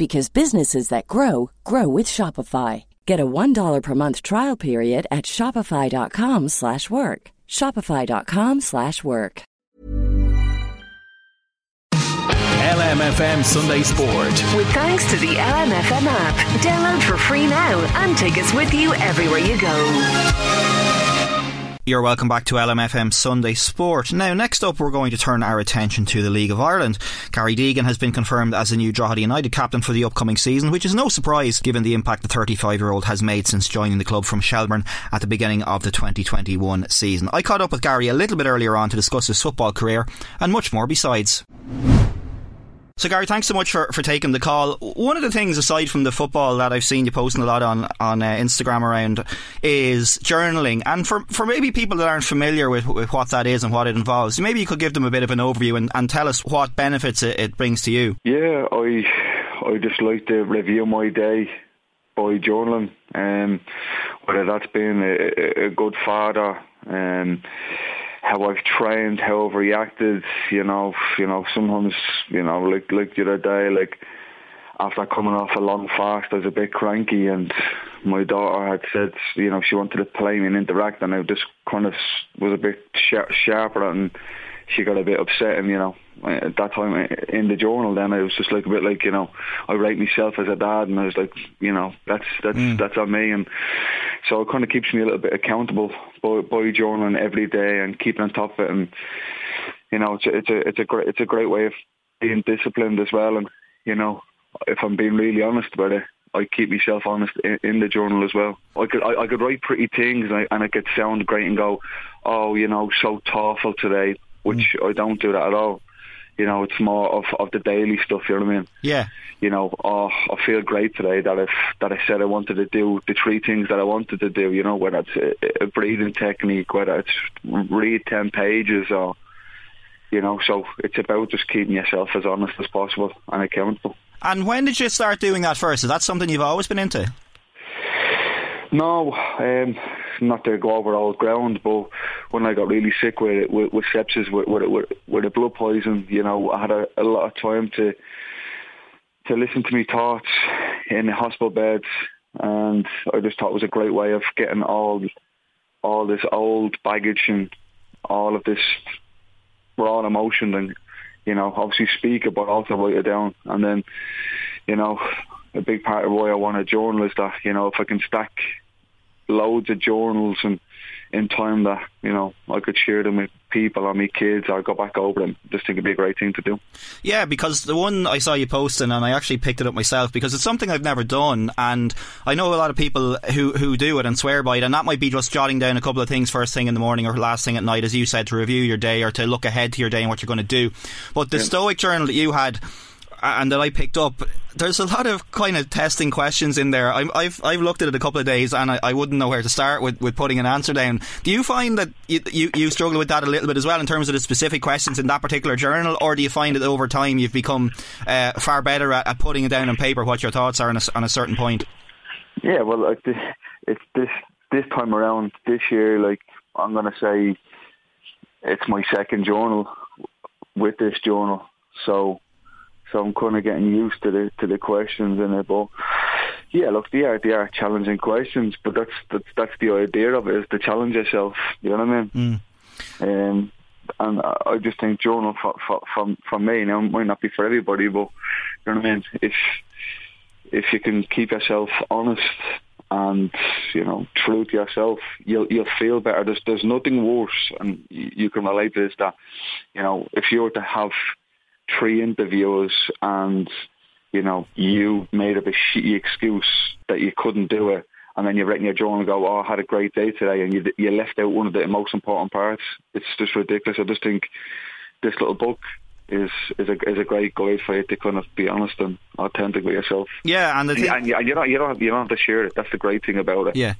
because businesses that grow grow with Shopify. Get a $1 per month trial period at Shopify.com slash work. Shopify.com slash work. LMFM Sunday Sport. With thanks to the LMFM app. Download for free now and take us with you everywhere you go. You're welcome back to LMFM Sunday Sport. Now, next up, we're going to turn our attention to the League of Ireland. Gary Deegan has been confirmed as the new Drogheda United captain for the upcoming season, which is no surprise given the impact the 35 year old has made since joining the club from Shelbourne at the beginning of the 2021 season. I caught up with Gary a little bit earlier on to discuss his football career and much more besides. So, Gary, thanks so much for, for taking the call. One of the things, aside from the football, that I've seen you posting a lot on on uh, Instagram around is journaling. And for, for maybe people that aren't familiar with, with what that is and what it involves, maybe you could give them a bit of an overview and, and tell us what benefits it, it brings to you. Yeah, I I just like to review my day by journaling, um, whether that's a, a good father. Um, how I've trained, how I've reacted. You know, you know, sometimes, you know, like like the other day, like after coming off a long fast, I was a bit cranky, and my daughter had said, you know, she wanted to play me and interact, and I just kind of was a bit sharp, sharper, and she got a bit upset, and you know, at that time in the journal, then I was just like a bit like, you know, I write myself as a dad, and I was like, you know, that's that's mm. that's on me, and so it kind of keeps me a little bit accountable by, by journaling every day and keeping on top of it, and you know, it's a, it's a it's a great it's a great way of being disciplined as well, and you know, if I'm being really honest about it, I keep myself honest in, in the journal as well. I could I, I could write pretty things and I, and it could sound great and go, oh, you know, so thoughtful today, which mm. I don't do that at all. You know, it's more of, of the daily stuff. You know what I mean? Yeah. You know, oh, I feel great today that I that I said I wanted to do the three things that I wanted to do. You know, whether it's a, a breathing technique, whether it's read ten pages, or you know. So it's about just keeping yourself as honest as possible and accountable. And when did you start doing that first? Is that something you've always been into? No, um, not to go over old ground, but when I got really sick with it, with, with sepsis, with, with, with, a blood poison, you know, I had a, a lot of time to to listen to me thoughts in the hospital beds, and I just thought it was a great way of getting all all this old baggage and all of this raw emotion and you know obviously speak it but also write it down. And then you know a big part of why I want a journal is that you know if I can stack loads of journals and in time that you know I could share them with people or my kids or I'd go back over them. Just think it'd be a great thing to do. Yeah, because the one I saw you posting and I actually picked it up myself because it's something I've never done and I know a lot of people who who do it and swear by it and that might be just jotting down a couple of things first thing in the morning or last thing at night as you said to review your day or to look ahead to your day and what you're going to do. But the yeah. Stoic journal that you had and that I picked up, there's a lot of kind of testing questions in there. i have I've looked at it a couple of days, and I, I, wouldn't know where to start with, with putting an answer down. Do you find that you, you, you struggle with that a little bit as well in terms of the specific questions in that particular journal, or do you find that over time you've become uh, far better at, at, putting it down on paper what your thoughts are on a, on a certain point? Yeah, well, like this, it's this this time around this year. Like I'm going to say, it's my second journal with this journal, so so I'm kind of getting used to the to the questions in it. But yeah, look, they are they are challenging questions, but that's that's that's the idea of it is to challenge yourself. You know what I mean? Mm. Um, and I just think journal for, for, from from me now it might not be for everybody, but you know what I mean. If if you can keep yourself honest and you know true to yourself, you'll you'll feel better. There's there's nothing worse, and you, you can relate to this that you know if you were to have three interviews and you know you made up a shitty excuse that you couldn't do it. And then you write in your journal and go, "Oh, I had a great day today," and you you left out one of the most important parts. It's just ridiculous. I just think this little book is is a is a great guide for you to kind of be honest and authentic with yourself. Yeah, and the thing, and, and you don't you don't you don't have to share it. That's the great thing about it. Yeah.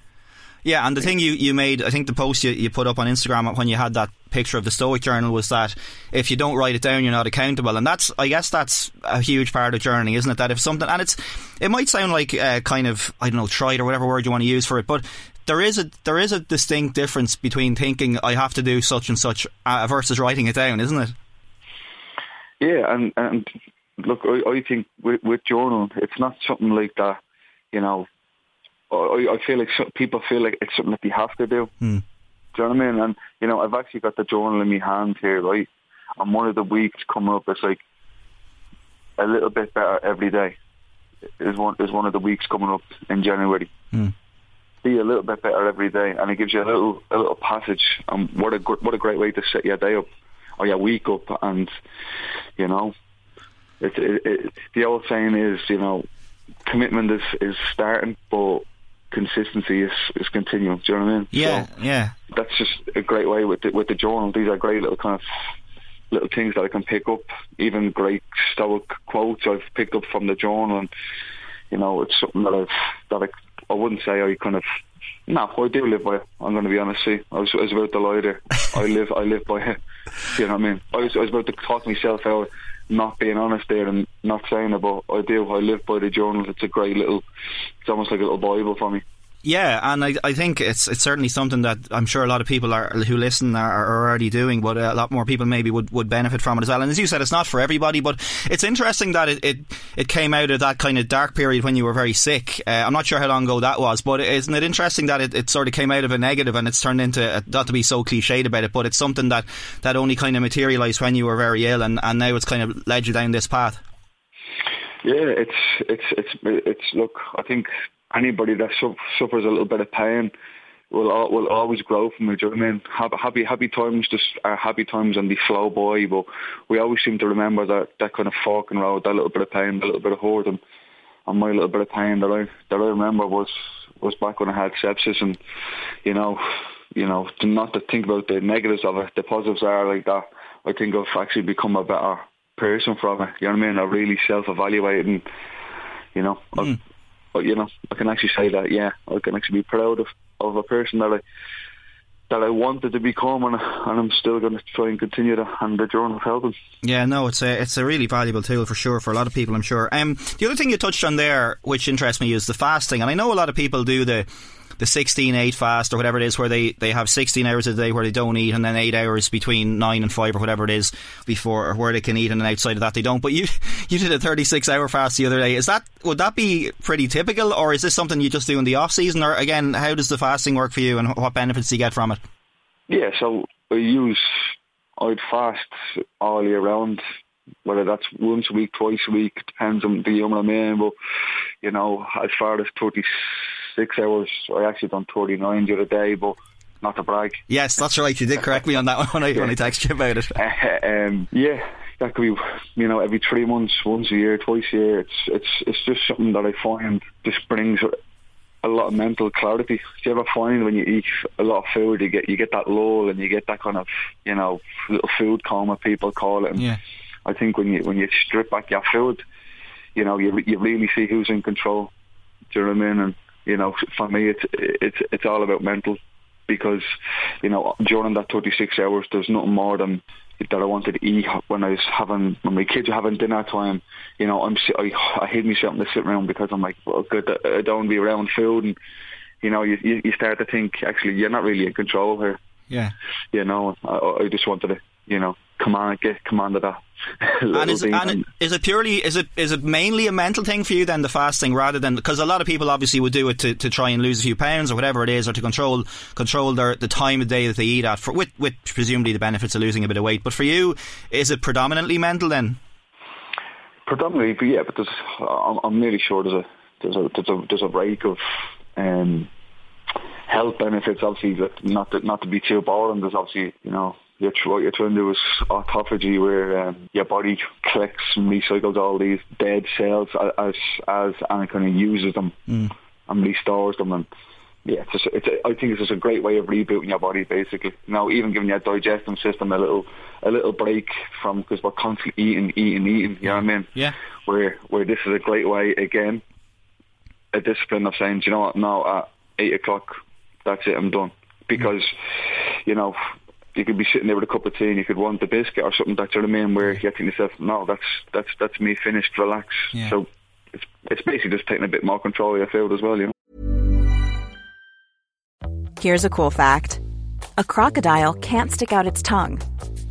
Yeah, and the thing you, you made, I think the post you, you put up on Instagram when you had that picture of the Stoic Journal was that if you don't write it down, you're not accountable, and that's I guess that's a huge part of journey, isn't it? That if something, and it's it might sound like uh, kind of I don't know, tried or whatever word you want to use for it, but there is a there is a distinct difference between thinking I have to do such and such uh, versus writing it down, isn't it? Yeah, and and look, I, I think with, with journal, it's not something like that. You know, I, I feel like some, people feel like it's something that they have to do. Hmm. Do you know what I mean? And you know, I've actually got the journal in my hand here, right? And one of the weeks coming up, it's like a little bit better every day. Is one is one of the weeks coming up in January. Hmm. Be a little bit better every day, and it gives you a little a little passage. And what a gr- what a great way to set your day up or your week up, and you know, it, it, it, the old saying is, you know, commitment is is starting, but consistency is is continuing. Do you know what I mean? Yeah, So yeah. that's just a great way with the, with the journal. These are great little kind of little things that I can pick up. Even great stoic quotes I've picked up from the journal, and you know, it's something that I've that I I wouldn't say I kind of. No, I do live by it. I'm going to be honest. See, I was, I was about to lie there. I live, I live by it. You know what I mean? I was, I was about to talk myself out, not being honest there and not saying it, but I do. I live by the journal. It's a great little. It's almost like a little bible for me. Yeah, and I, I think it's it's certainly something that I'm sure a lot of people are who listen are, are already doing, but a lot more people maybe would, would benefit from it as well. And as you said, it's not for everybody, but it's interesting that it, it, it came out of that kind of dark period when you were very sick. Uh, I'm not sure how long ago that was, but isn't it interesting that it, it sort of came out of a negative and it's turned into a, not to be so cliched about it, but it's something that, that only kind of materialised when you were very ill, and, and now it's kind of led you down this path. Yeah, it's it's it's it's. Look, I think anybody that su- suffers a little bit of pain will al- will always grow from it. Do you know what I mean? Happy happy, times just are happy times and the flow boy, but we always seem to remember that that kind of fork and road, that little bit of pain, that little bit of hurt, and, my little bit of pain that I that I remember was was back when I had sepsis, and you know, you know, to not to think about the negatives of it. The positives are like that. I think I've actually become a better person from it. You know what I mean? I really self-evaluate and you know, I've, but you know, I can actually say that yeah, I can actually be proud of, of a person that I that I wanted to become, and, and I'm still going to try and continue that. And the journal helping. Yeah, no, it's a it's a really valuable tool for sure for a lot of people. I'm sure. Um, the other thing you touched on there, which interests me, is the fasting, and I know a lot of people do the the 16-8 fast or whatever it is, where they, they have 16 hours a day where they don't eat, and then eight hours between nine and five or whatever it is before where they can eat, and then outside of that they don't. But you you did a 36 hour fast the other day. Is that would that be pretty typical, or is this something you just do in the off season, or again, how does the fasting work for you, and what benefits do you get from it? Yeah, so I use I'd fast all year round. Whether that's once a week, twice a week, depends on the year I'm in. But you know, as far as 36 hours, I actually done 39 the other day, but not to brag. Yes, that's right. You did correct me on that one when I when I texted you about it. um, yeah, that could be you know every three months, once a year, twice a year. It's it's it's just something that I find just brings a lot of mental clarity. Do you ever find when you eat a lot of food, you get you get that lull and you get that kind of you know little food coma people call it. And Yeah. I think when you when you strip back your food, you know you you really see who's in control. Do you know what I mean? And you know for me it's it's it's all about mental because you know during that 36 hours there's nothing more than that I wanted to eat when I was having when my kids were having dinner time. You know, I'm I I hate myself something to sit around because I'm like, well, good, I don't want to be around food, and you know, you you you start to think actually you're not really in control here. Yeah. You know, I, I just wanted to, you know, command get commanded that. little And is, and it, is it purely is it is it mainly a mental thing for you then the fasting rather than because a lot of people obviously would do it to, to try and lose a few pounds or whatever it is or to control control their the time of day that they eat at for with with presumably the benefits of losing a bit of weight but for you is it predominantly mental then Predominantly, but yeah, but there's, I'm, I'm nearly sure there's a there's a there's a there's a break of um, health benefits. Obviously, not to, not to be too boring. There's obviously you know you're, what you're trying to do is autophagy, where um, your body collects and recycles all these dead cells as as and kind of uses them mm. and restores them. And yeah, it's, just, it's a, I think it's just a great way of rebooting your body, basically. Now, even giving your digestive system a little a little break from because we're constantly eating, eating, eating. You know what I mean? Yeah. Where where this is a great way again, a discipline of saying, you know what, now at eight o'clock, that's it, I'm done. Because, you know, you could be sitting there with a cup of tea and you could want the biscuit or something. That's what I mean. Where you think yourself, no, that's that's that's me finished, relax. Yeah. So it's it's basically just taking a bit more control of your field as well, you know. Here's a cool fact: a crocodile can't stick out its tongue.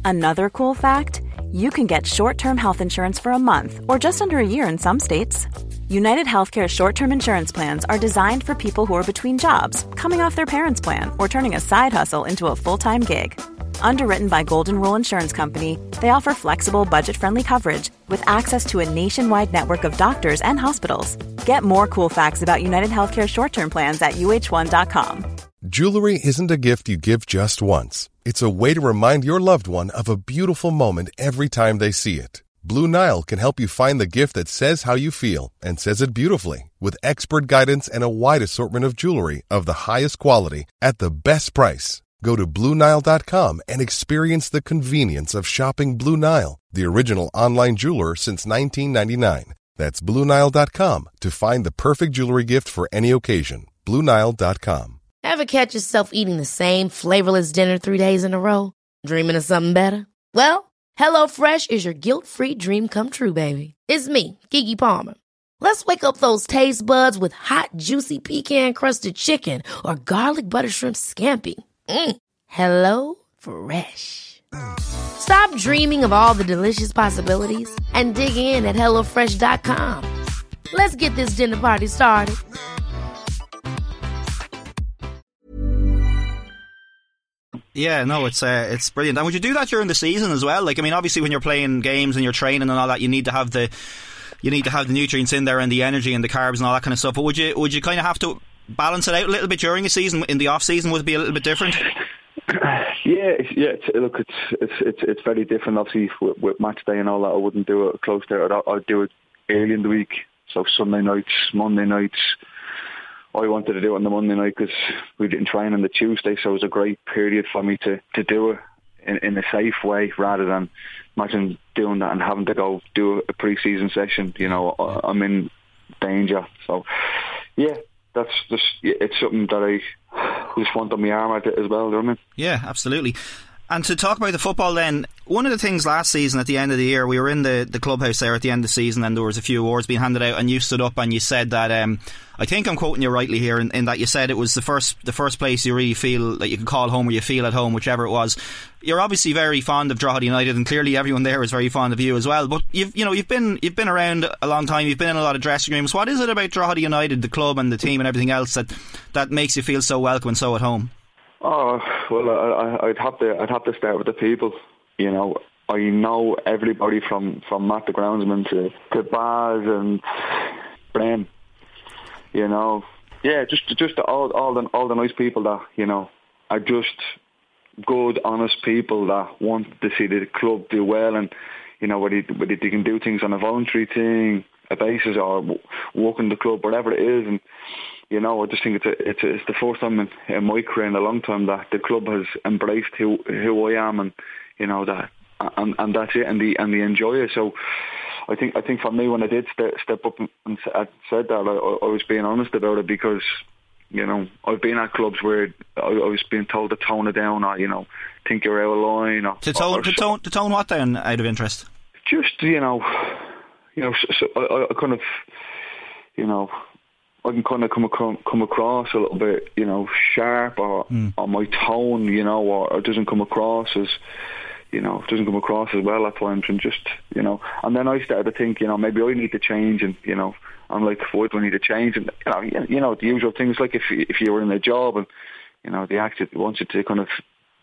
Another cool fact: you can get short-term health insurance for a month or just under a year in some states. United Healthcare short term insurance plans are designed for people who are between jobs, coming off their parents' plan, or turning a side hustle into a full time gig. Underwritten by Golden Rule Insurance Company, they offer flexible, budget friendly coverage with access to a nationwide network of doctors and hospitals. Get more cool facts about United Healthcare short term plans at uh1.com. Jewelry isn't a gift you give just once, it's a way to remind your loved one of a beautiful moment every time they see it. Blue Nile can help you find the gift that says how you feel and says it beautifully with expert guidance and a wide assortment of jewelry of the highest quality at the best price. Go to BlueNile.com and experience the convenience of shopping Blue Nile, the original online jeweler since 1999. That's BlueNile.com to find the perfect jewelry gift for any occasion. BlueNile.com. Ever catch yourself eating the same flavorless dinner three days in a row? Dreaming of something better? Well, HelloFresh is your guilt-free dream come true, baby. It's me, Keke Palmer. Let's wake up those taste buds with hot, juicy pecan-crusted chicken or garlic butter shrimp scampi. Mm. Hello Fresh. Stop dreaming of all the delicious possibilities and dig in at HelloFresh.com. Let's get this dinner party started. Yeah, no, it's uh, it's brilliant. And would you do that during the season as well? Like, I mean, obviously, when you're playing games and you're training and all that, you need to have the you need to have the nutrients in there and the energy and the carbs and all that kind of stuff. But would you would you kind of have to balance it out a little bit during a season? In the off season, would it be a little bit different? Yeah, yeah. It's, look, it's it's it's it's very different. Obviously, with, with match day and all that, I wouldn't do it close there. I'd, I'd do it early in the week, so Sunday nights, Monday nights, I wanted to do it on the Monday night because we didn't train on the Tuesday, so it was a great period for me to, to do it in, in a safe way rather than imagine doing that and having to go do a pre-season session. You know, I'm in danger. So, yeah, that's just it's something that I just want on my arm as well. Do you know I mean? Yeah, absolutely. And to talk about the football then, one of the things last season at the end of the year, we were in the, the clubhouse there at the end of the season and there was a few awards being handed out and you stood up and you said that, um, I think I'm quoting you rightly here in, in, that you said it was the first the first place you really feel that you can call home or you feel at home, whichever it was. You're obviously very fond of Drogheda United and clearly everyone there is very fond of you as well. But you've you know, you've been you've been around a long time, you've been in a lot of dressing rooms. What is it about Drogheda United, the club and the team and everything else that, that makes you feel so welcome and so at home? Oh well, I, I'd have to I'd have to start with the people. You know, I know everybody from from Matt the groundsman to to Baz and Bren. You know, yeah, just just all all the all the nice people that you know are just good, honest people that want to see the club do well, and you know whether whether they can do things on a voluntary thing, a basis, or work in the club, whatever it is, and you know, I just think it's a, it's a, it's the first time in, in my career in a long time that the club has embraced who who I am, and you know that, and and that's it, and the and the enjoy it. So. I think I think for me when I did step, step up and said that I, I was being honest about it because you know I've been at clubs where I, I was being told to tone it down or you know think you're out of line or to tone or, to tone to tone what down out of interest. Just you know, you know, so, so I, I kind of you know I can kind of come come across a little bit, you know, sharp or mm. or my tone, you know, or it doesn't come across as, you know, doesn't come across as well at times, and just, you know, and then I started to think, you know, maybe I need to change, and you know, I'm like, do I need to change? And you know, you know, the usual things like if if you were in a job and, you know, the actor wants you to kind of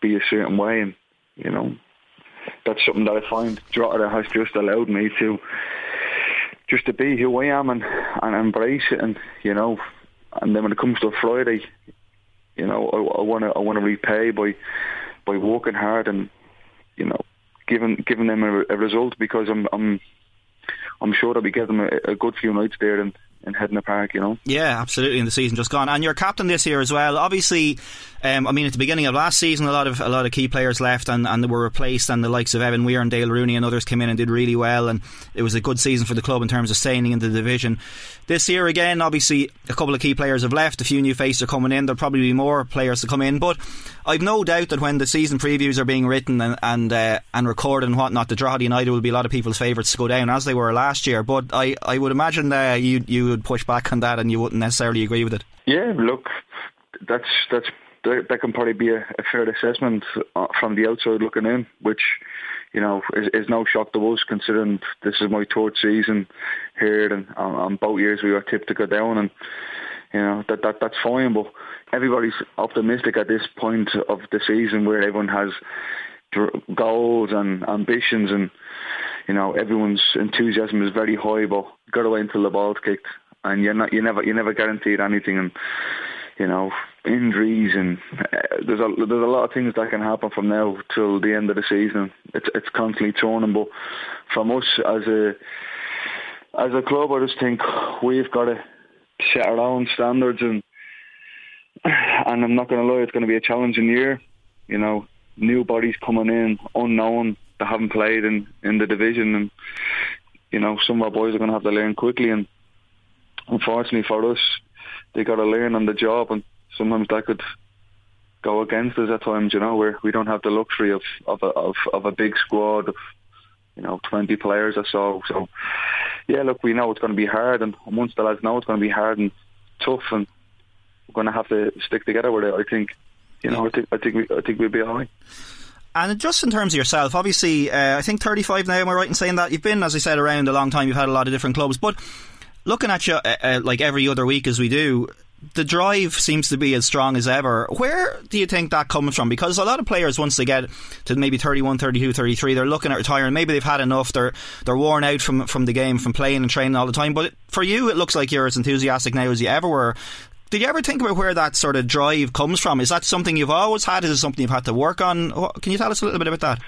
be a certain way, and you know, that's something that I find Drogheda has just allowed me to just to be who I am and and embrace it, and you know, and then when it comes to Friday, you know, I want to I want to repay by by working hard and you know giving giving them a, a result because I'm I'm I'm sure that we give them a, a good few nights there and in the Park, you know. Yeah, absolutely. In the season just gone, and you're captain this year as well. Obviously, um, I mean, at the beginning of last season, a lot of a lot of key players left and, and they were replaced, and the likes of Evan Weir and Dale Rooney and others came in and did really well, and it was a good season for the club in terms of staying in the division. This year again, obviously, a couple of key players have left, a few new faces are coming in. There'll probably be more players to come in, but I've no doubt that when the season previews are being written and and, uh, and recorded and whatnot, the Drogheda United will be a lot of people's favourites to go down as they were last year. But I, I would imagine uh, you you would push back on that and you wouldn't necessarily agree with it. Yeah, look, that's that's that can probably be a, a fair assessment uh, from the outside looking in, which you know is, is no shock to us considering this is my third season here, and on, on both years we were tipped to go down, and you know that that that's fine. But everybody's optimistic at this point of the season where everyone has goals and ambitions, and you know everyone's enthusiasm is very high. But got wait until the ball's kicked, and you're not you never you never guaranteed anything, and you know, injuries and uh, there's a there's a lot of things that can happen from now till the end of the season. It's it's constantly turning, but from us as a as a club, I just think we've got to set our own standards and and I'm not going to lie, it's going to be a challenging year. You know, new bodies coming in, unknown, that haven't played in in the division, and you know, some of our boys are going to have to learn quickly. And unfortunately for us, they got to learn on the job, and sometimes that could go against us at times. You know, where we don't have the luxury of of a, of, of a big squad of you know twenty players or so. So yeah, look, we know it's going to be hard, and once the lads know it's going to be hard and tough, and we're going to have to stick together with it. I think. You know, I think I think we I think we'll be alright. And just in terms of yourself, obviously, uh, I think 35 now. Am I right in saying that you've been, as I said, around a long time? You've had a lot of different clubs, but looking at you uh, uh, like every other week as we do, the drive seems to be as strong as ever. Where do you think that comes from? Because a lot of players, once they get to maybe 31, 32, 33, they're looking at retiring. Maybe they've had enough. They're they're worn out from from the game, from playing and training all the time. But for you, it looks like you're as enthusiastic now as you ever were. Did you ever think about where that sort of drive comes from? Is that something you've always had? Is it something you've had to work on? Can you tell us a little bit about that?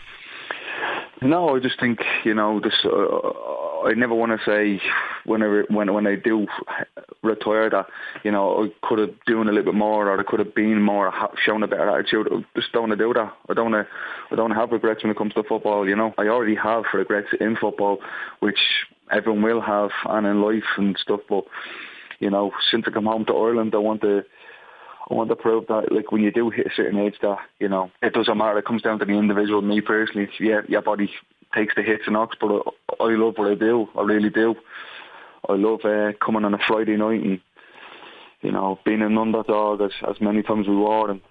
No, I just think you know this. Uh, I never want to say whenever when when I do retire that you know I could have done a little bit more or I could have been more shown a better attitude. I just don't want to do that. I don't want to. I don't have regrets when it comes to football. You know, I already have regrets in football, which everyone will have, and in life and stuff. But you know, since I come home to Ireland, I want to I want to prove that, like, when you do hit a certain age, that you know, it doesn't matter. It comes down to the individual. Me personally, yeah, your body takes the hits and knocks, but I, I love what I do. I really do. I love uh, coming on a Friday night and you know being an underdog as as many times we were and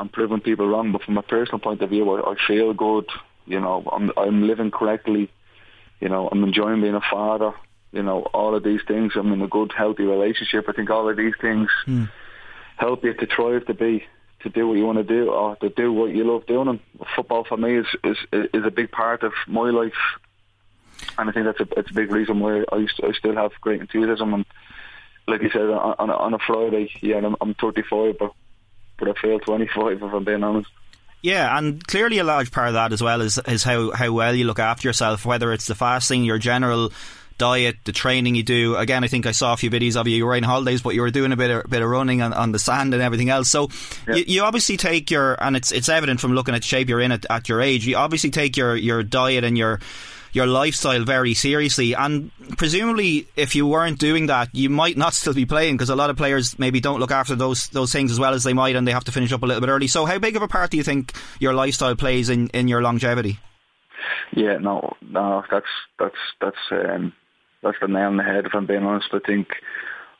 and proving people wrong. But from a personal point of view, I, I feel good. You know, I'm I'm living correctly. You know, I'm enjoying being a father. You know, all of these things. I'm in a good, healthy relationship. I think all of these things. Mm help you to thrive to be to do what you want to do or to do what you love doing. And football for me is is is a big part of my life, and I think that's a it's a big reason why I, I still have great enthusiasm. And like you said, on a, on a Friday, yeah, I'm, I'm 35, but but I feel 25 if I'm being honest. Yeah, and clearly a large part of that as well is is how, how well you look after yourself, whether it's the fasting, your general diet, the training you do. Again, I think I saw a few videos of you. You were in holidays, but you were doing a bit of, bit of running on, on the sand and everything else. So yeah. you, you, obviously take your, and it's it's evident from looking at the shape you're in at, at your age. You obviously take your your diet and your your lifestyle very seriously. And presumably, if you weren't doing that, you might not still be playing because a lot of players maybe don't look after those those things as well as they might, and they have to finish up a little bit early. So, how big of a part do you think your lifestyle plays in, in your longevity? Yeah, no, no, that's that's that's um, that's the nail on the head. If I'm being honest, I think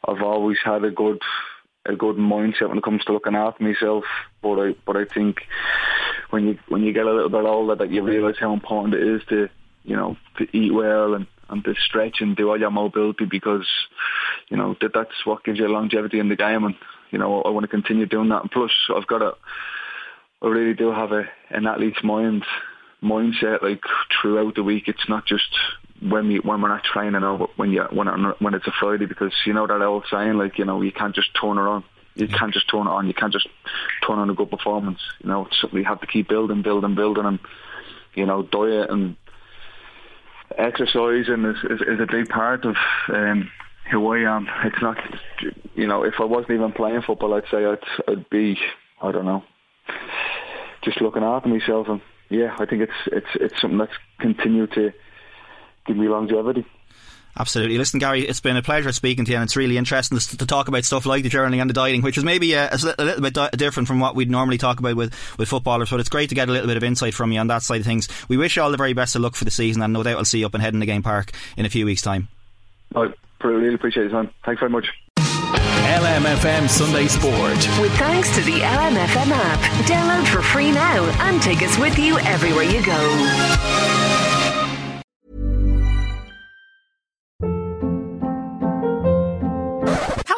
I've always had a good a good mindset when it comes to looking after myself. But I but I think when you when you get a little bit older, that you realise how important it is to you know to eat well and and to stretch and do all your mobility because you know that that's what gives you longevity in the game. And you know I want to continue doing that. And plus, I've got a I really do have a an athlete's mind mindset like throughout the week. It's not just when we when we're not training or when you when when it's a Friday because you know that old saying like you know you can't just turn it on. You can't just turn it on. You can't just turn on a good performance. You know, it's we have to keep building, building, building, and you know, diet and exercising is, is, is a big part of um, who I am. It's not, you know, if I wasn't even playing football, I'd say I'd, I'd be, I don't know, just looking after myself. And yeah, I think it's it's it's something that's continued to give me longevity. Absolutely. Listen, Gary, it's been a pleasure speaking to you, and it's really interesting to, to talk about stuff like the journaling and the dieting, which is maybe uh, a, a little bit di- different from what we'd normally talk about with, with footballers, but it's great to get a little bit of insight from you on that side of things. We wish you all the very best of luck for the season, and no doubt I'll see you up and head in the game park in a few weeks' time. I really appreciate your time. Thanks very much. LMFM Sunday Sport. With thanks to the LMFM app. Download for free now and take us with you everywhere you go.